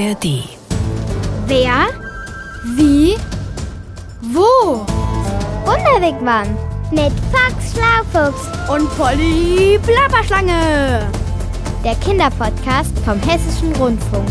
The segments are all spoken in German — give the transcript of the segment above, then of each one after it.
ARD. Wer? Wie? Wo? Wunderwegmann. Mit Fox Schlaufuchs. Und Polly Plapperschlange. Der Kinderpodcast vom Hessischen Rundfunk.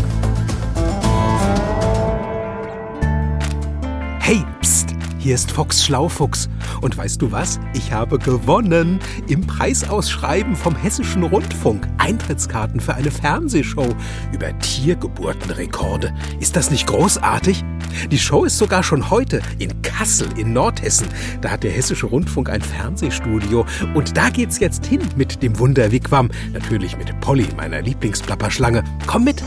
Hier ist Fox Schlaufuchs. Und weißt du was? Ich habe gewonnen im Preisausschreiben vom Hessischen Rundfunk. Eintrittskarten für eine Fernsehshow über Tiergeburtenrekorde. Ist das nicht großartig? Die Show ist sogar schon heute in Kassel in Nordhessen. Da hat der Hessische Rundfunk ein Fernsehstudio. Und da geht's jetzt hin mit dem Wunderwigwam. Natürlich mit Polly, meiner Lieblingsplapperschlange. Komm mit!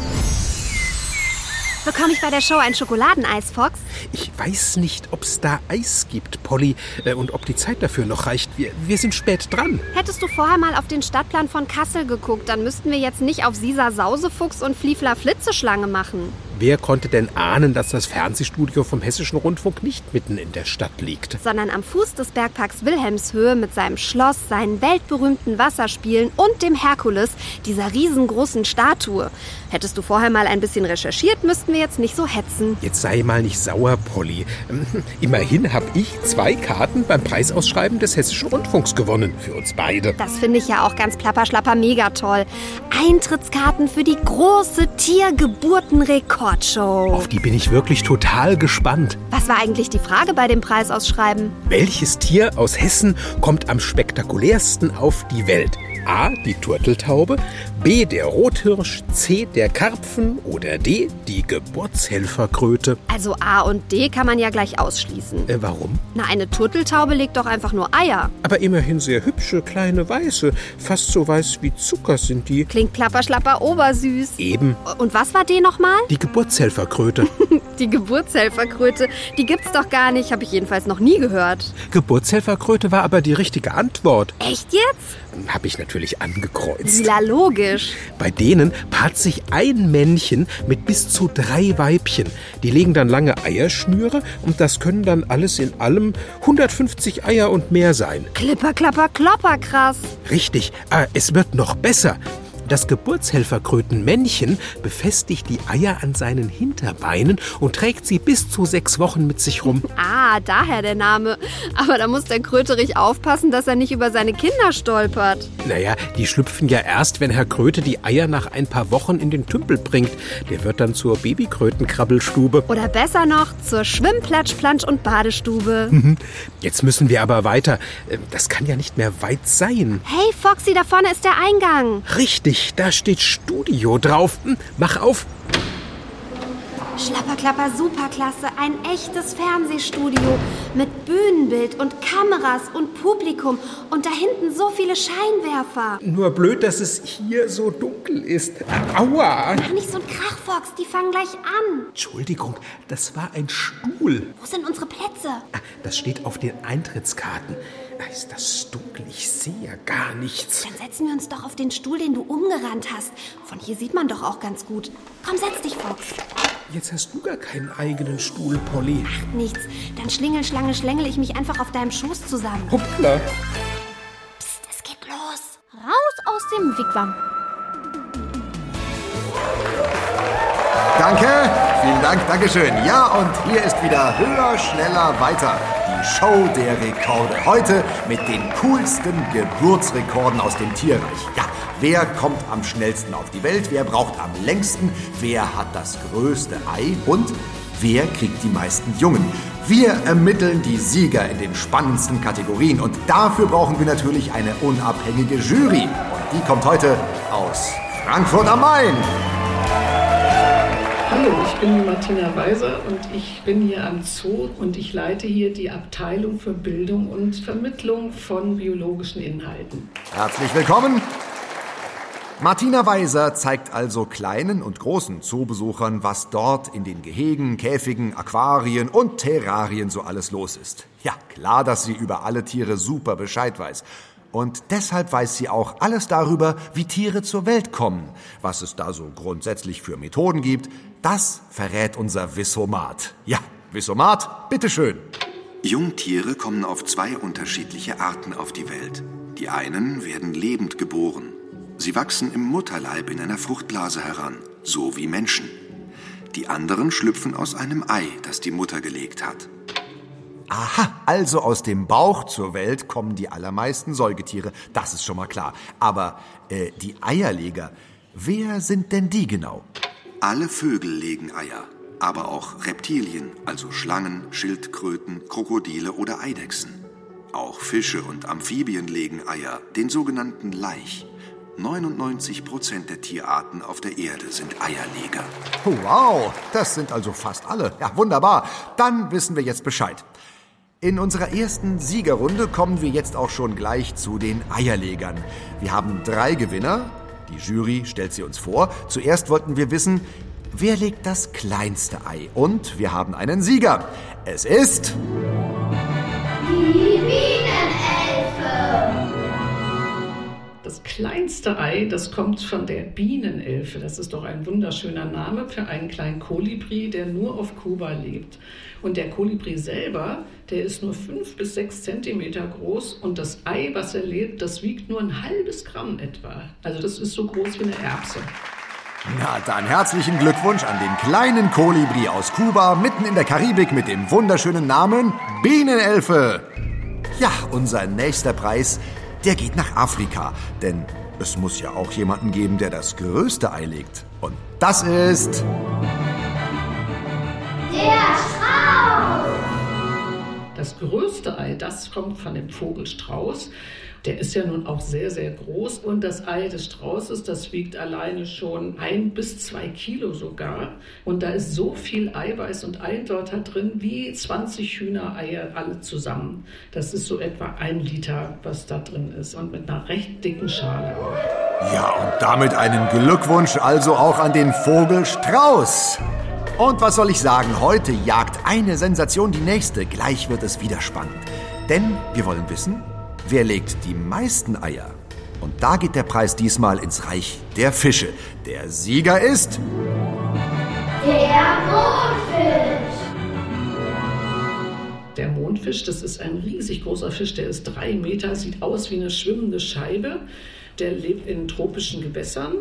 Bekomme ich bei der Show ein Schokoladeneis, Fox? Ich weiß nicht, ob's da Eis gibt, Polly, äh, und ob die Zeit dafür noch reicht. Wir, wir sind spät dran. Hättest du vorher mal auf den Stadtplan von Kassel geguckt, dann müssten wir jetzt nicht auf Sisa Sausefuchs und Fliefler Flitzeschlange machen. Wer konnte denn ahnen, dass das Fernsehstudio vom Hessischen Rundfunk nicht mitten in der Stadt liegt? Sondern am Fuß des Bergparks Wilhelmshöhe mit seinem Schloss, seinen weltberühmten Wasserspielen und dem Herkules, dieser riesengroßen Statue. Hättest du vorher mal ein bisschen recherchiert, müssten wir jetzt nicht so hetzen. Jetzt sei mal nicht sauer, Polly. Ähm, Immerhin habe ich zwei Karten beim Preisausschreiben des Hessischen Rundfunks gewonnen. Für uns beide. Das finde ich ja auch ganz plapperschlapper mega toll. Eintrittskarten für die große Tiergeburtenrekordshow. Auf die bin ich wirklich total gespannt. Was war eigentlich die Frage bei dem Preisausschreiben? Welches Tier aus Hessen kommt am spektakulärsten auf die Welt? A. Die Turteltaube, B. Der Rothirsch, C. Der Karpfen oder D. Die Geburtshelferkröte. Also A und D kann man ja gleich ausschließen. Äh, warum? Na, eine Turteltaube legt doch einfach nur Eier. Aber immerhin sehr hübsche, kleine Weiße. Fast so weiß wie Zucker sind die. Klingt plapperschlapper obersüß. Eben Und was war D nochmal? die Geburtshelferkröte. Die Geburtshelferkröte. Die gibt's doch gar nicht, habe ich jedenfalls noch nie gehört. Geburtshelferkröte war aber die richtige Antwort. Echt jetzt? Habe ich natürlich angekreuzt. Ja, logisch. Bei denen paart sich ein Männchen mit bis zu drei Weibchen. Die legen dann lange Eierschnüre und das können dann alles in allem 150 Eier und mehr sein. Klipper, klapper, klopper, krass. Richtig, ah, es wird noch besser. Das Geburtshelferkrötenmännchen befestigt die Eier an seinen Hinterbeinen und trägt sie bis zu sechs Wochen mit sich rum. Ah, daher der Name. Aber da muss der Kröterich aufpassen, dass er nicht über seine Kinder stolpert. Naja, die schlüpfen ja erst, wenn Herr Kröte die Eier nach ein paar Wochen in den Tümpel bringt. Der wird dann zur Babykrötenkrabbelstube. Oder besser noch, zur Schwimm-, Platsch-, Plansch- und Badestube. Jetzt müssen wir aber weiter. Äh, Das kann ja nicht mehr weit sein. Hey, Foxy, da vorne ist der Eingang. Richtig, da steht Studio drauf. Hm, Mach auf. Schlapperklapper, superklasse, ein echtes Fernsehstudio mit Bühnenbild und Kameras und Publikum und da hinten so viele Scheinwerfer. Nur blöd, dass es hier so dunkel ist. Aua. Mach nicht so ein Krach, Fox, die fangen gleich an. Entschuldigung, das war ein Stuhl. Wo sind unsere Plätze? Ah, Das steht auf den Eintrittskarten. Ah, Ist das dunkel? Ich sehe ja gar nichts. Dann setzen wir uns doch auf den Stuhl, den du umgerannt hast. Von hier sieht man doch auch ganz gut. Komm, setz dich, Fox. Jetzt hast du gar keinen eigenen Stuhl, Polly. Nichts. Dann schlingel, schlange, schlängel ich mich einfach auf deinem Schoß zusammen. Hoppla. Psst, es geht los. Raus aus dem Wigwam. Danke, vielen Dank, Dankeschön. Ja, und hier ist wieder Höher, Schneller, Weiter. Show der Rekorde. Heute mit den coolsten Geburtsrekorden aus dem Tierreich. Ja, wer kommt am schnellsten auf die Welt? Wer braucht am längsten? Wer hat das größte Ei? Und wer kriegt die meisten Jungen? Wir ermitteln die Sieger in den spannendsten Kategorien. Und dafür brauchen wir natürlich eine unabhängige Jury. Und die kommt heute aus Frankfurt am Main. Hallo, ich bin Martina Weiser und ich bin hier am Zoo und ich leite hier die Abteilung für Bildung und Vermittlung von biologischen Inhalten. Herzlich willkommen. Martina Weiser zeigt also kleinen und großen Zoobesuchern, was dort in den Gehegen, Käfigen, Aquarien und Terrarien so alles los ist. Ja, klar, dass sie über alle Tiere super Bescheid weiß. Und deshalb weiß sie auch alles darüber, wie Tiere zur Welt kommen, was es da so grundsätzlich für Methoden gibt. Das verrät unser Wissomat. Ja, Wissomat, bitteschön. Jungtiere kommen auf zwei unterschiedliche Arten auf die Welt. Die einen werden lebend geboren. Sie wachsen im Mutterleib in einer Fruchtblase heran, so wie Menschen. Die anderen schlüpfen aus einem Ei, das die Mutter gelegt hat. Aha, also aus dem Bauch zur Welt kommen die allermeisten Säugetiere. Das ist schon mal klar. Aber äh, die Eierleger, wer sind denn die genau? Alle Vögel legen Eier, aber auch Reptilien, also Schlangen, Schildkröten, Krokodile oder Eidechsen. Auch Fische und Amphibien legen Eier, den sogenannten Laich. 99 Prozent der Tierarten auf der Erde sind Eierleger. Wow, das sind also fast alle. Ja, wunderbar. Dann wissen wir jetzt Bescheid. In unserer ersten Siegerrunde kommen wir jetzt auch schon gleich zu den Eierlegern. Wir haben drei Gewinner. Die Jury stellt sie uns vor. Zuerst wollten wir wissen, wer legt das kleinste Ei? Und wir haben einen Sieger. Es ist... Die Das kleinste Ei, das kommt von der Bienenelfe. Das ist doch ein wunderschöner Name für einen kleinen Kolibri, der nur auf Kuba lebt. Und der Kolibri selber, der ist nur fünf bis sechs Zentimeter groß und das Ei, was er lebt, das wiegt nur ein halbes Gramm etwa. Also das ist so groß wie eine Erbse. Na dann herzlichen Glückwunsch an den kleinen Kolibri aus Kuba mitten in der Karibik mit dem wunderschönen Namen Bienenelfe. Ja, unser nächster Preis, der geht nach Afrika, denn es muss ja auch jemanden geben, der das größte Ei legt. Und das ist Der Strauß. Das größte Ei, das kommt von dem Vogelstrauß. Der ist ja nun auch sehr, sehr groß. Und das Ei des Straußes, das wiegt alleine schon ein bis zwei Kilo sogar. Und da ist so viel Eiweiß und Eindeuter drin wie 20 Hühnereier alle zusammen. Das ist so etwa ein Liter, was da drin ist. Und mit einer recht dicken Schale. Ja, und damit einen Glückwunsch also auch an den Vogel Strauß. Und was soll ich sagen, heute jagt eine Sensation die nächste. Gleich wird es wieder spannend. Denn wir wollen wissen, wer legt die meisten Eier? Und da geht der Preis diesmal ins Reich der Fische. Der Sieger ist... Der Mondfisch. Der Mondfisch, das ist ein riesig großer Fisch, der ist drei Meter, sieht aus wie eine schwimmende Scheibe. Der lebt in tropischen Gewässern.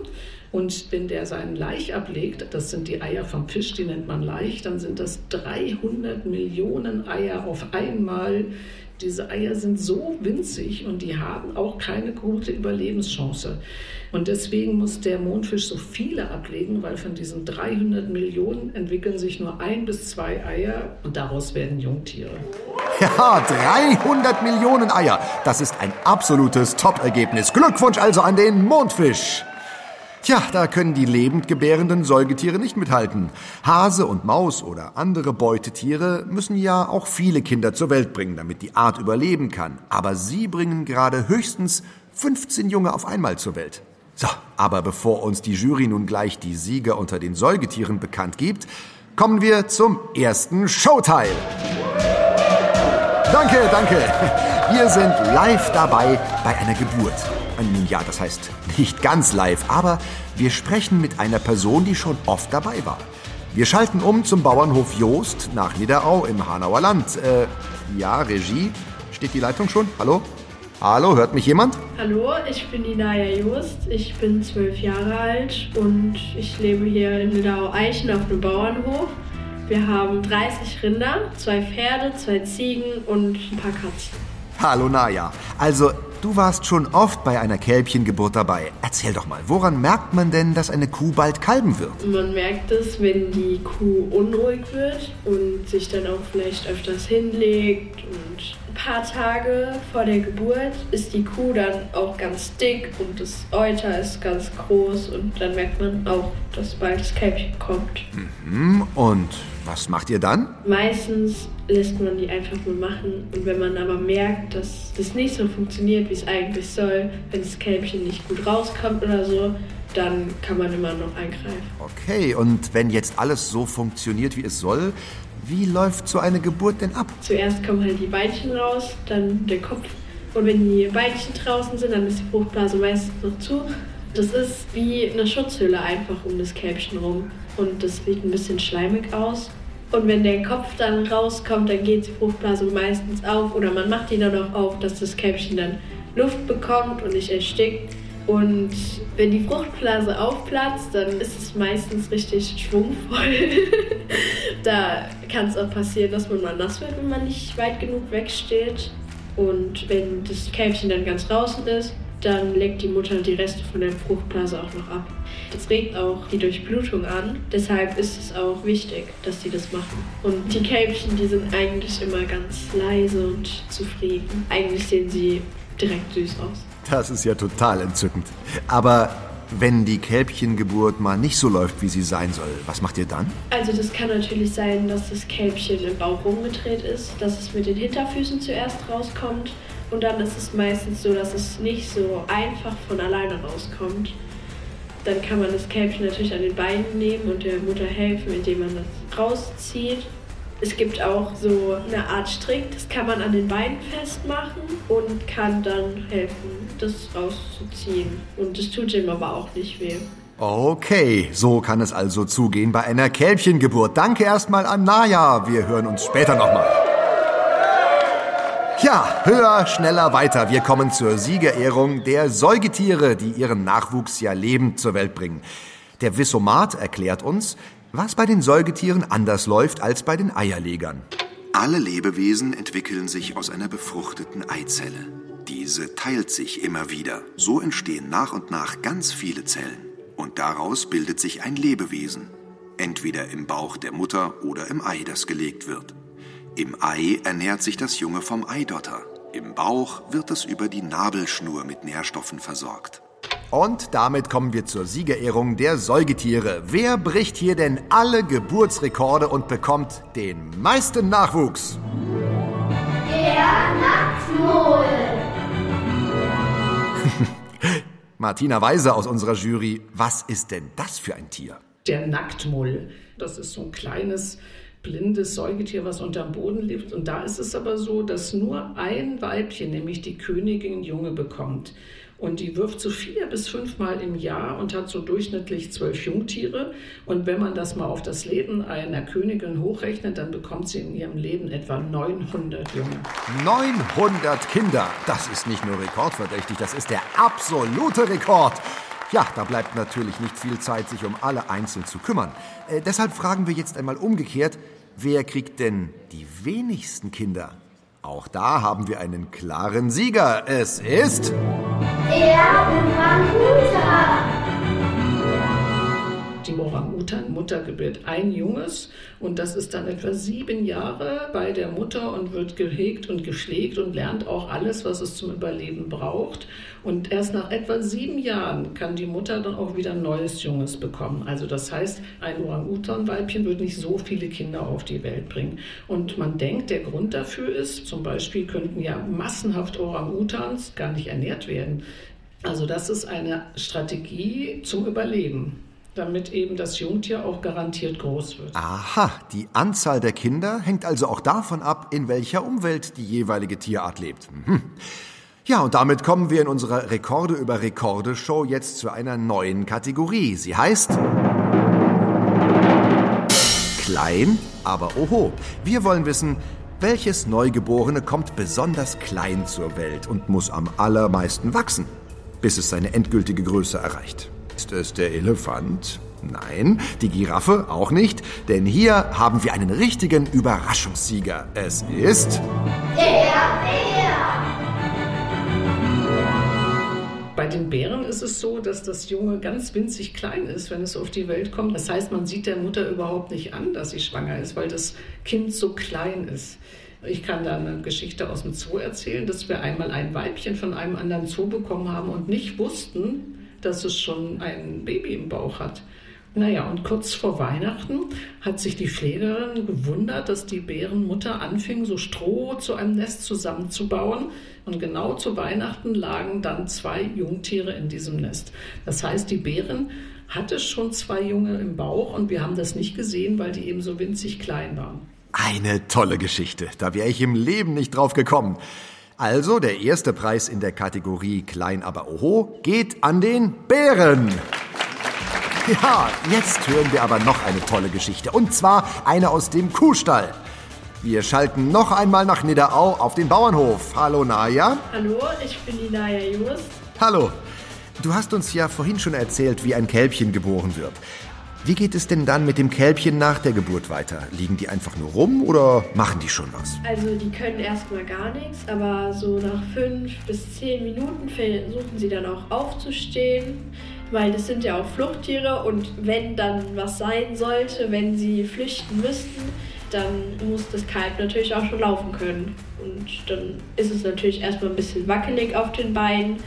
Und wenn der seinen Laich ablegt, das sind die Eier vom Fisch, die nennt man Laich, dann sind das 300 Millionen Eier auf einmal. Diese Eier sind so winzig und die haben auch keine gute Überlebenschance. Und deswegen muss der Mondfisch so viele ablegen, weil von diesen 300 Millionen entwickeln sich nur ein bis zwei Eier und daraus werden Jungtiere. Ja, 300 Millionen Eier. Das ist ein absolutes Top-Ergebnis. Glückwunsch also an den Mondfisch. Tja, da können die lebend gebärenden Säugetiere nicht mithalten. Hase und Maus oder andere Beutetiere müssen ja auch viele Kinder zur Welt bringen, damit die Art überleben kann. Aber sie bringen gerade höchstens 15 Junge auf einmal zur Welt. So, aber bevor uns die Jury nun gleich die Sieger unter den Säugetieren bekannt gibt, kommen wir zum ersten Showteil. Danke, danke. Wir sind live dabei bei einer Geburt. Ja, das heißt nicht ganz live, aber wir sprechen mit einer Person, die schon oft dabei war. Wir schalten um zum Bauernhof Joost nach Niederau im Hanauer Land. Äh, ja, Regie. Steht die Leitung schon? Hallo? Hallo, hört mich jemand? Hallo, ich bin die Naya Just. Ich bin zwölf Jahre alt und ich lebe hier in Niederau-Eichen auf einem Bauernhof. Wir haben 30 Rinder, zwei Pferde, zwei Ziegen und ein paar Katzen. Hallo Naya. Also, du warst schon oft bei einer Kälbchengeburt dabei. Erzähl doch mal, woran merkt man denn, dass eine Kuh bald kalben wird? Man merkt es, wenn die Kuh unruhig wird und sich dann auch vielleicht öfters hinlegt. Und ein paar Tage vor der Geburt ist die Kuh dann auch ganz dick und das Euter ist ganz groß. Und dann merkt man auch, dass bald das Kälbchen kommt. Hm, und was macht ihr dann? Meistens lässt man die einfach nur machen. Und wenn man aber merkt, dass das nicht so funktioniert, wie es eigentlich soll, wenn das Kälbchen nicht gut rauskommt oder so, dann kann man immer noch eingreifen. Okay, und wenn jetzt alles so funktioniert, wie es soll, wie läuft so eine Geburt denn ab? Zuerst kommen halt die Beinchen raus, dann der Kopf. Und wenn die Beinchen draußen sind, dann ist die Fruchtblase meistens noch zu. Das ist wie eine Schutzhülle einfach um das Kälbchen rum. Und das sieht ein bisschen schleimig aus. Und wenn der Kopf dann rauskommt, dann geht die Fruchtblase meistens auf oder man macht die dann auch auf, dass das Kälbchen dann Luft bekommt und nicht erstickt. Und wenn die Fruchtblase aufplatzt, dann ist es meistens richtig schwungvoll. da kann es auch passieren, dass man mal nass wird, wenn man nicht weit genug wegsteht. Und wenn das Kälbchen dann ganz draußen ist, dann leckt die Mutter die Reste von der Fruchtblase auch noch ab. Das regt auch die Durchblutung an. Deshalb ist es auch wichtig, dass sie das machen. Und die Kälbchen, die sind eigentlich immer ganz leise und zufrieden. Eigentlich sehen sie direkt süß aus. Das ist ja total entzückend. Aber wenn die Kälbchengeburt mal nicht so läuft, wie sie sein soll, was macht ihr dann? Also das kann natürlich sein, dass das Kälbchen im Bauch rumgedreht ist, dass es mit den Hinterfüßen zuerst rauskommt und dann ist es meistens so, dass es nicht so einfach von alleine rauskommt. Dann kann man das Kälbchen natürlich an den Beinen nehmen und der Mutter helfen, indem man das rauszieht. Es gibt auch so eine Art Strick, das kann man an den Beinen festmachen und kann dann helfen, das rauszuziehen. Und es tut ihm aber auch nicht weh. Okay, so kann es also zugehen bei einer Kälbchengeburt. Danke erstmal an Naya. Wir hören uns später nochmal. Ja, höher, schneller, weiter. Wir kommen zur Siegerehrung der Säugetiere, die ihren Nachwuchs ja lebend zur Welt bringen. Der Wissomat erklärt uns, was bei den Säugetieren anders läuft als bei den Eierlegern. Alle Lebewesen entwickeln sich aus einer befruchteten Eizelle. Diese teilt sich immer wieder. So entstehen nach und nach ganz viele Zellen. Und daraus bildet sich ein Lebewesen. Entweder im Bauch der Mutter oder im Ei, das gelegt wird. Im Ei ernährt sich das Junge vom Eidotter. Im Bauch wird es über die Nabelschnur mit Nährstoffen versorgt. Und damit kommen wir zur Siegerehrung der Säugetiere. Wer bricht hier denn alle Geburtsrekorde und bekommt den meisten Nachwuchs? Der Nacktmull. Martina Weise aus unserer Jury, was ist denn das für ein Tier? Der Nacktmull. Das ist so ein kleines blindes Säugetier, was unterm Boden lebt. Und da ist es aber so, dass nur ein Weibchen, nämlich die Königin, Junge bekommt. Und die wirft so vier bis fünfmal im Jahr und hat so durchschnittlich zwölf Jungtiere. Und wenn man das mal auf das Leben einer Königin hochrechnet, dann bekommt sie in ihrem Leben etwa 900 Junge. 900 Kinder. Das ist nicht nur rekordverdächtig, das ist der absolute Rekord. Ja, da bleibt natürlich nicht viel Zeit, sich um alle einzeln zu kümmern. Äh, deshalb fragen wir jetzt einmal umgekehrt, wer kriegt denn die wenigsten Kinder? Auch da haben wir einen klaren Sieger. Es ist... Der Orangutan. Die Orang-Utan-Mutter gebiert ein Junges und das ist dann etwa sieben Jahre bei der Mutter und wird gehegt und gepflegt und lernt auch alles, was es zum Überleben braucht. Und erst nach etwa sieben Jahren kann die Mutter dann auch wieder ein neues Junges bekommen. Also das heißt, ein Orang-Utan-Weibchen wird nicht so viele Kinder auf die Welt bringen. Und man denkt, der Grund dafür ist, zum Beispiel könnten ja massenhaft Orang-Utans gar nicht ernährt werden. Also das ist eine Strategie zum Überleben damit eben das Jungtier auch garantiert groß wird. Aha, die Anzahl der Kinder hängt also auch davon ab, in welcher Umwelt die jeweilige Tierart lebt. Mhm. Ja, und damit kommen wir in unserer Rekorde über Rekorde Show jetzt zu einer neuen Kategorie. Sie heißt Klein, aber oho. Wir wollen wissen, welches Neugeborene kommt besonders klein zur Welt und muss am allermeisten wachsen, bis es seine endgültige Größe erreicht. Ist es der Elefant? Nein, die Giraffe auch nicht, denn hier haben wir einen richtigen Überraschungssieger. Es ist Der Bär. Bei den Bären ist es so, dass das Junge ganz winzig klein ist, wenn es auf die Welt kommt. Das heißt, man sieht der Mutter überhaupt nicht an, dass sie schwanger ist, weil das Kind so klein ist. Ich kann da eine Geschichte aus dem Zoo erzählen, dass wir einmal ein Weibchen von einem anderen Zoo bekommen haben und nicht wussten, dass es schon ein Baby im Bauch hat. Naja, und kurz vor Weihnachten hat sich die Pflegerin gewundert, dass die Bärenmutter anfing, so Stroh zu einem Nest zusammenzubauen. Und genau zu Weihnachten lagen dann zwei Jungtiere in diesem Nest. Das heißt, die Bären hatte schon zwei Junge im Bauch und wir haben das nicht gesehen, weil die eben so winzig klein waren. eine tolle Geschichte. Da wäre ich im Leben nicht drauf gekommen. Also, der erste Preis in der Kategorie Klein aber Oho geht an den Bären. Ja, jetzt hören wir aber noch eine tolle Geschichte. Und zwar eine aus dem Kuhstall. Wir schalten noch einmal nach Nidderau auf den Bauernhof. Hallo Naja. Hallo, ich bin die Naya Just. Hallo. du hast uns ja vorhin schon erzählt, wie ein Kälbchen geboren wird. Wie geht es denn dann mit dem Kälbchen nach der Geburt weiter? Liegen die einfach nur rum oder machen die schon was? Also die können erstmal gar nichts, aber so nach fünf bis zehn Minuten versuchen sie dann auch aufzustehen, weil das sind ja auch Fluchttiere und wenn dann was sein sollte, wenn sie flüchten müssten, dann muss das Kalb natürlich auch schon laufen können. Und dann ist es natürlich erstmal ein bisschen wackelig auf den Beinen,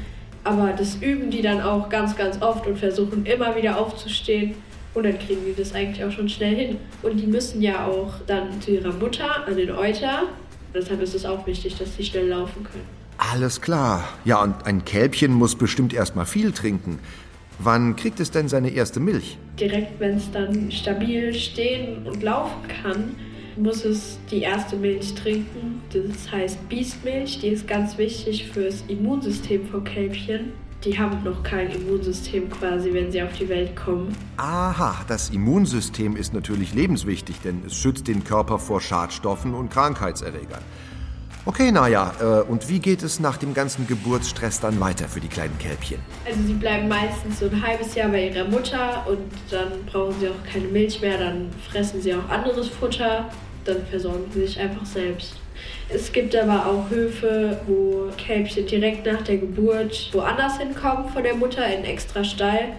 aber das üben die dann auch ganz, ganz oft und versuchen immer wieder aufzustehen. Und dann kriegen die das eigentlich auch schon schnell hin. Und die müssen ja auch dann zu ihrer Mutter an den Euter. Deshalb ist es auch wichtig, dass sie schnell laufen können. Alles klar. Ja, und ein Kälbchen muss bestimmt erstmal viel trinken. Wann kriegt es denn seine erste Milch? Direkt, wenn es dann stabil stehen und laufen kann, muss es die erste Milch trinken. Das heißt Biestmilch. Die ist ganz wichtig fürs Immunsystem von Kälbchen die haben noch kein Immunsystem quasi, wenn sie auf die Welt kommen. Aha, das Immunsystem ist natürlich lebenswichtig, denn es schützt den Körper vor Schadstoffen und Krankheitserregern. Okay, naja, äh, und wie geht es nach dem ganzen Geburtsstress dann weiter für die kleinen Kälbchen? Also sie bleiben meistens so ein halbes Jahr bei ihrer Mutter und dann brauchen sie auch keine Milch mehr, dann fressen sie auch anderes Futter, dann versorgen sie sich einfach selbst. Es gibt aber auch Höfe, wo Kälbchen direkt nach der Geburt woanders hinkommen von der Mutter in extra Stall.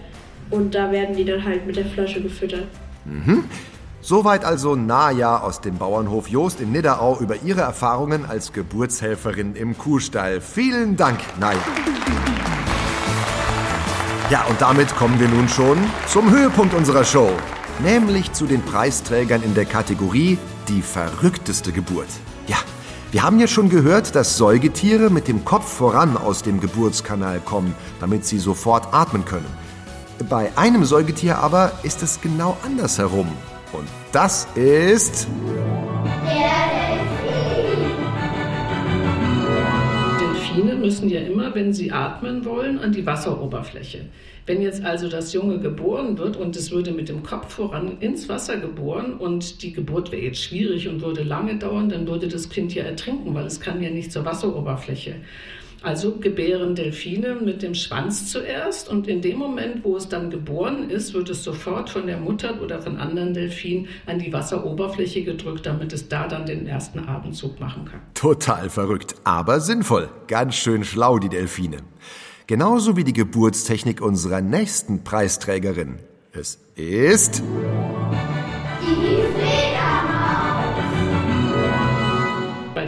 Und da werden die dann halt mit der Flasche gefüttert. Mhm. Soweit also Naja aus dem Bauernhof Joost in Nidderau über ihre Erfahrungen als Geburtshelferin im Kuhstall. Vielen Dank, Naja. Ja, und damit kommen wir nun schon zum Höhepunkt unserer Show, nämlich zu den Preisträgern in der Kategorie Die verrückteste Geburt. Ja, wir haben ja schon gehört, dass Säugetiere mit dem Kopf voran aus dem Geburtskanal kommen, damit sie sofort atmen können. Bei einem Säugetier aber ist es genau andersherum. Und das ist... Delfine müssen ja immer, wenn sie atmen wollen, an die Wasseroberfläche. Wenn jetzt also das Junge geboren wird und es würde mit dem Kopf voran ins Wasser geboren und die Geburt wäre jetzt schwierig und würde lange dauern, dann würde das Kind ja ertrinken, weil es kann ja nicht zur Wasseroberfläche. Also gebären Delfine mit dem Schwanz zuerst und in dem Moment, wo es dann geboren ist, wird es sofort von der Mutter oder von anderen Delfinen an die Wasseroberfläche gedrückt, damit es da dann den ersten Abendzug machen kann. Total verrückt, aber sinnvoll. Ganz schön schlau, die Delfine. Genauso wie die Geburtstechnik unserer nächsten Preisträgerin. Es ist...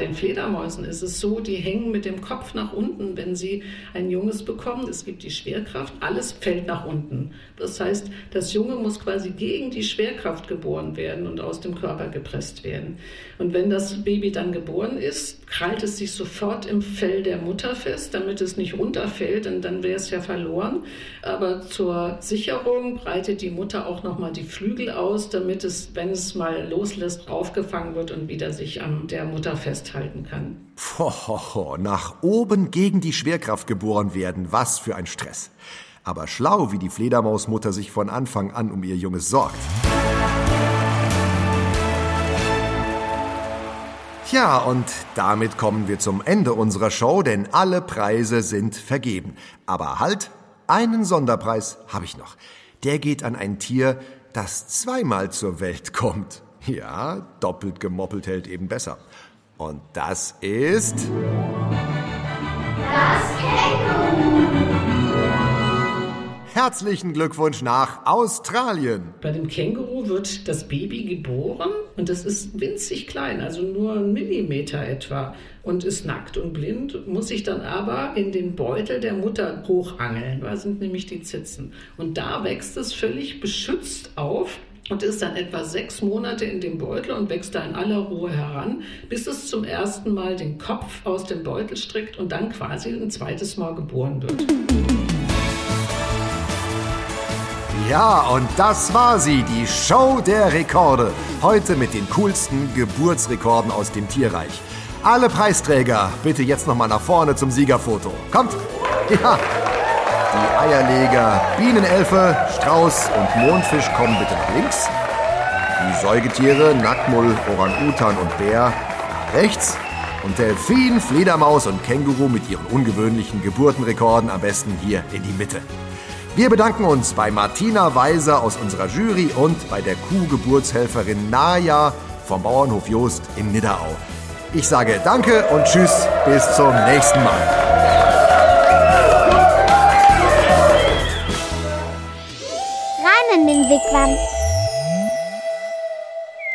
den Fledermäusen ist es so, die hängen mit dem Kopf nach unten, wenn sie ein Junges bekommen. Es gibt die Schwerkraft, alles fällt nach unten. Das heißt, das Junge muss quasi gegen die Schwerkraft geboren werden und aus dem Körper gepresst werden. Und wenn das Baby dann geboren ist, krallt es sich sofort im Fell der Mutter fest, damit es nicht runterfällt, denn dann wäre es ja verloren. Aber zur Sicherung breitet die Mutter auch nochmal die Flügel aus, damit es, wenn es mal loslässt, aufgefangen wird und wieder sich an der Mutter festhalten kann. Hohoho, nach oben gegen die Schwerkraft geboren werden, was für ein Stress. Aber schlau, wie die Fledermausmutter sich von Anfang an um ihr Junges sorgt. Tja, und damit kommen wir zum Ende unserer Show, denn alle Preise sind vergeben. Aber halt, einen Sonderpreis habe ich noch. Der geht an ein Tier, das zweimal zur Welt kommt. Ja, doppelt gemoppelt hält eben besser. Und das ist... Das Känguru. Herzlichen Glückwunsch nach Australien. Bei dem Känguru wird das Baby geboren und das ist winzig klein, also nur ein Millimeter etwa und ist nackt und blind, muss sich dann aber in den Beutel der Mutter hochangeln, da sind nämlich die Zitzen. Und da wächst es völlig beschützt auf und ist dann etwa sechs Monate in dem Beutel und wächst da in aller Ruhe heran, bis es zum ersten Mal den Kopf aus dem Beutel strickt und dann quasi ein zweites Mal geboren wird. Ja, und das war sie, die Show der Rekorde. Heute mit den coolsten Geburtsrekorden aus dem Tierreich. Alle Preisträger, bitte jetzt nochmal nach vorne zum Siegerfoto. Kommt! Ja! Die Eierleger, Bienenelfe, Strauß und Mondfisch kommen bitte nach links. Die Säugetiere, Nacktmull, Orang-Utan und Bär nach rechts. Und Delfin, Fledermaus und Känguru mit ihren ungewöhnlichen Geburtenrekorden am besten hier in die Mitte. Wir bedanken uns bei Martina Weiser aus unserer Jury und bei der Kuhgeburtshelferin Naja vom Bauernhof Joost in Nidderau. Ich sage Danke und Tschüss, bis zum nächsten Mal. In den Wigwam.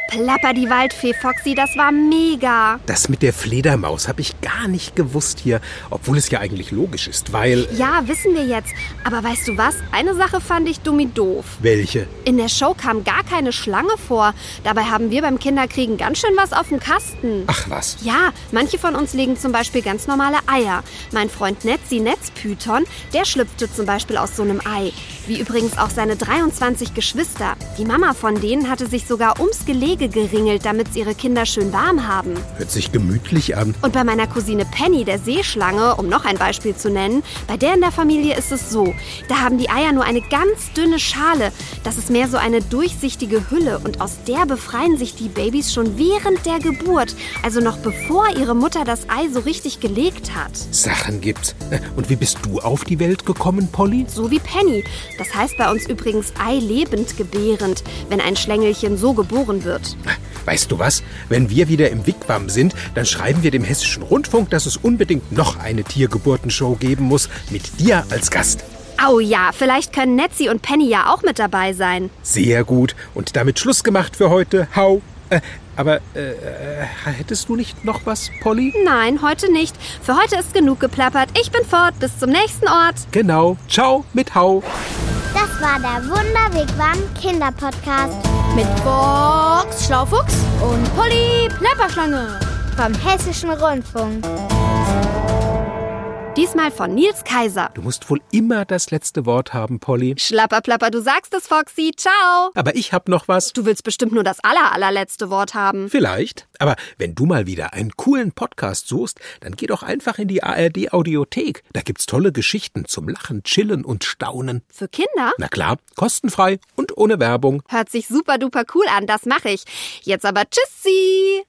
Plapper die Waldfee, Foxy, das war mega. Das mit der Fledermaus habe ich gar nicht gewusst hier, obwohl es ja eigentlich logisch ist, weil... Ja, wissen wir jetzt. Aber weißt du was? Eine Sache fand ich dummi doof. Welche? In der Show kam gar keine Schlange vor. Dabei haben wir beim Kinderkriegen ganz schön was auf dem Kasten. Ach was. Ja, manche von uns legen zum Beispiel ganz normale Eier. Mein Freund Netzi Netzpython, der schlüpfte zum Beispiel aus so einem Ei. Wie übrigens auch seine 23 Geschwister. Die Mama von denen hatte sich sogar ums Gelege geringelt, damit sie ihre Kinder schön warm haben. Hört sich gemütlich an. Und bei meiner Cousine Penny, der Seeschlange, um noch ein Beispiel zu nennen, bei der in der Familie ist es so. Da haben die Eier nur eine ganz dünne Schale. Das ist mehr so eine durchsichtige Hülle und aus der befreien sich die Babys schon während der Geburt. Also noch bevor ihre Mutter das Ei so richtig gelegt hat. Sachen gibt's. Und wie bist du auf die Welt gekommen, Polly? So wie Penny. Das heißt bei uns übrigens eilebend gebärend, wenn ein Schlängelchen so geboren wird. Weißt du was? Wenn wir wieder im Wigwam sind, dann schreiben wir dem Hessischen Rundfunk, dass es unbedingt noch eine Tiergeburtenshow geben muss, mit dir als Gast. Au ja, vielleicht können Netzi und Penny ja auch mit dabei sein. Sehr gut. Und damit Schluss gemacht für heute. Hau. Äh, aber äh, äh, hättest du nicht noch was, Polly? Nein, heute nicht. Für heute ist genug geplappert. Ich bin fort. Bis zum nächsten Ort. Genau. Ciao mit Hau. Das war der Wunderwigwam Kinderpodcast Mit Box Schlaufuchs und Polly Plapperschlange. vom Hessischen Rundfunk. Diesmal von Nils Kaiser. Du musst wohl immer das letzte Wort haben, Polly. Schlapperplapper, du sagst es, Foxy. Ciao. Aber ich hab noch was. Du willst bestimmt nur das aller, allerletzte Wort haben. Vielleicht. Aber wenn du mal wieder einen coolen Podcast suchst, dann geh doch einfach in die ARD Audiothek. Da gibt's tolle Geschichten zum Lachen, Chillen und Staunen. Für Kinder? Na klar, kostenfrei und ohne Werbung. Hört sich super duper cool an. Das mache ich. Jetzt aber Tschüssi.